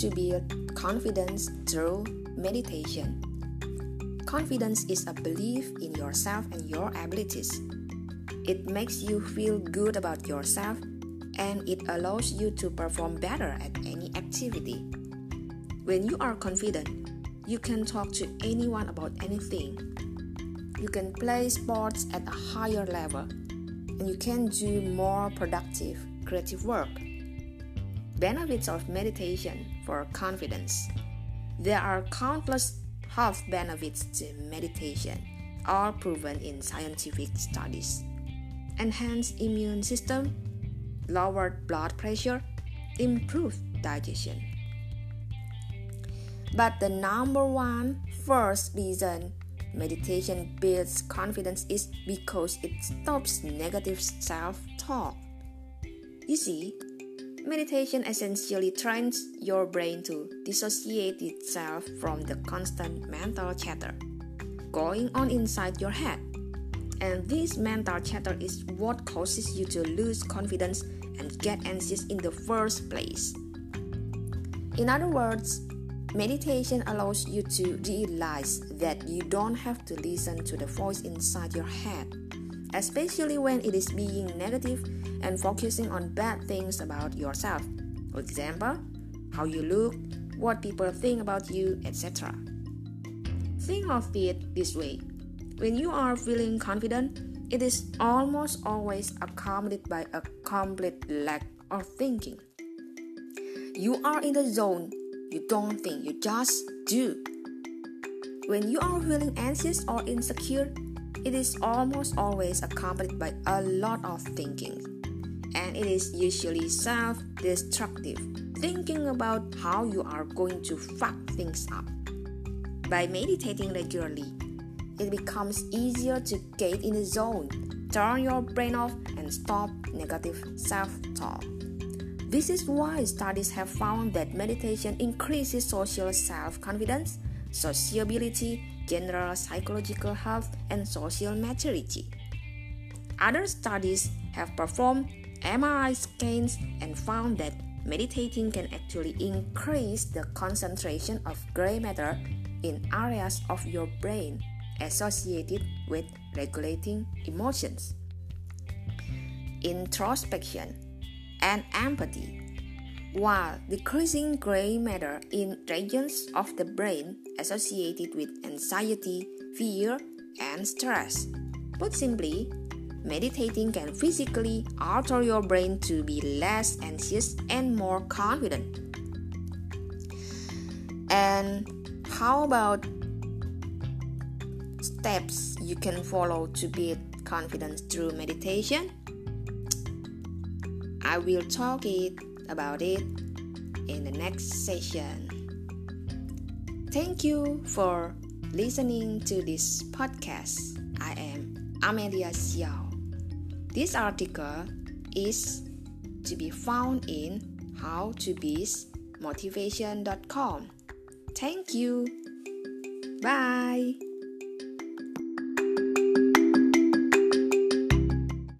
to build confidence through meditation. Confidence is a belief in yourself and your abilities. It makes you feel good about yourself and it allows you to perform better at any activity. When you are confident, you can talk to anyone about anything. You can play sports at a higher level and you can do more productive, creative work. Benefits of meditation for confidence. There are countless health benefits to meditation, all proven in scientific studies. Enhanced immune system, lowered blood pressure, improved digestion. But the number one first reason meditation builds confidence is because it stops negative self talk. You see, meditation essentially trains your brain to dissociate itself from the constant mental chatter going on inside your head. And this mental chatter is what causes you to lose confidence and get anxious in the first place. In other words, Meditation allows you to realize that you don't have to listen to the voice inside your head, especially when it is being negative and focusing on bad things about yourself. For example, how you look, what people think about you, etc. Think of it this way when you are feeling confident, it is almost always accompanied by a complete lack of thinking. You are in the zone you don't think, you just do. When you are feeling anxious or insecure, it is almost always accompanied by a lot of thinking. And it is usually self destructive, thinking about how you are going to fuck things up. By meditating regularly, it becomes easier to get in the zone, turn your brain off, and stop negative self talk. This is why studies have found that meditation increases social self confidence, sociability, general psychological health, and social maturity. Other studies have performed MRI scans and found that meditating can actually increase the concentration of gray matter in areas of your brain associated with regulating emotions. Introspection and empathy, while decreasing gray matter in regions of the brain associated with anxiety, fear, and stress. Put simply, meditating can physically alter your brain to be less anxious and more confident. And how about steps you can follow to build confidence through meditation? I will talk it about it in the next session. Thank you for listening to this podcast. I am Amelia Xiao. This article is to be found in howtobeastmotivation.com. Thank you. Bye.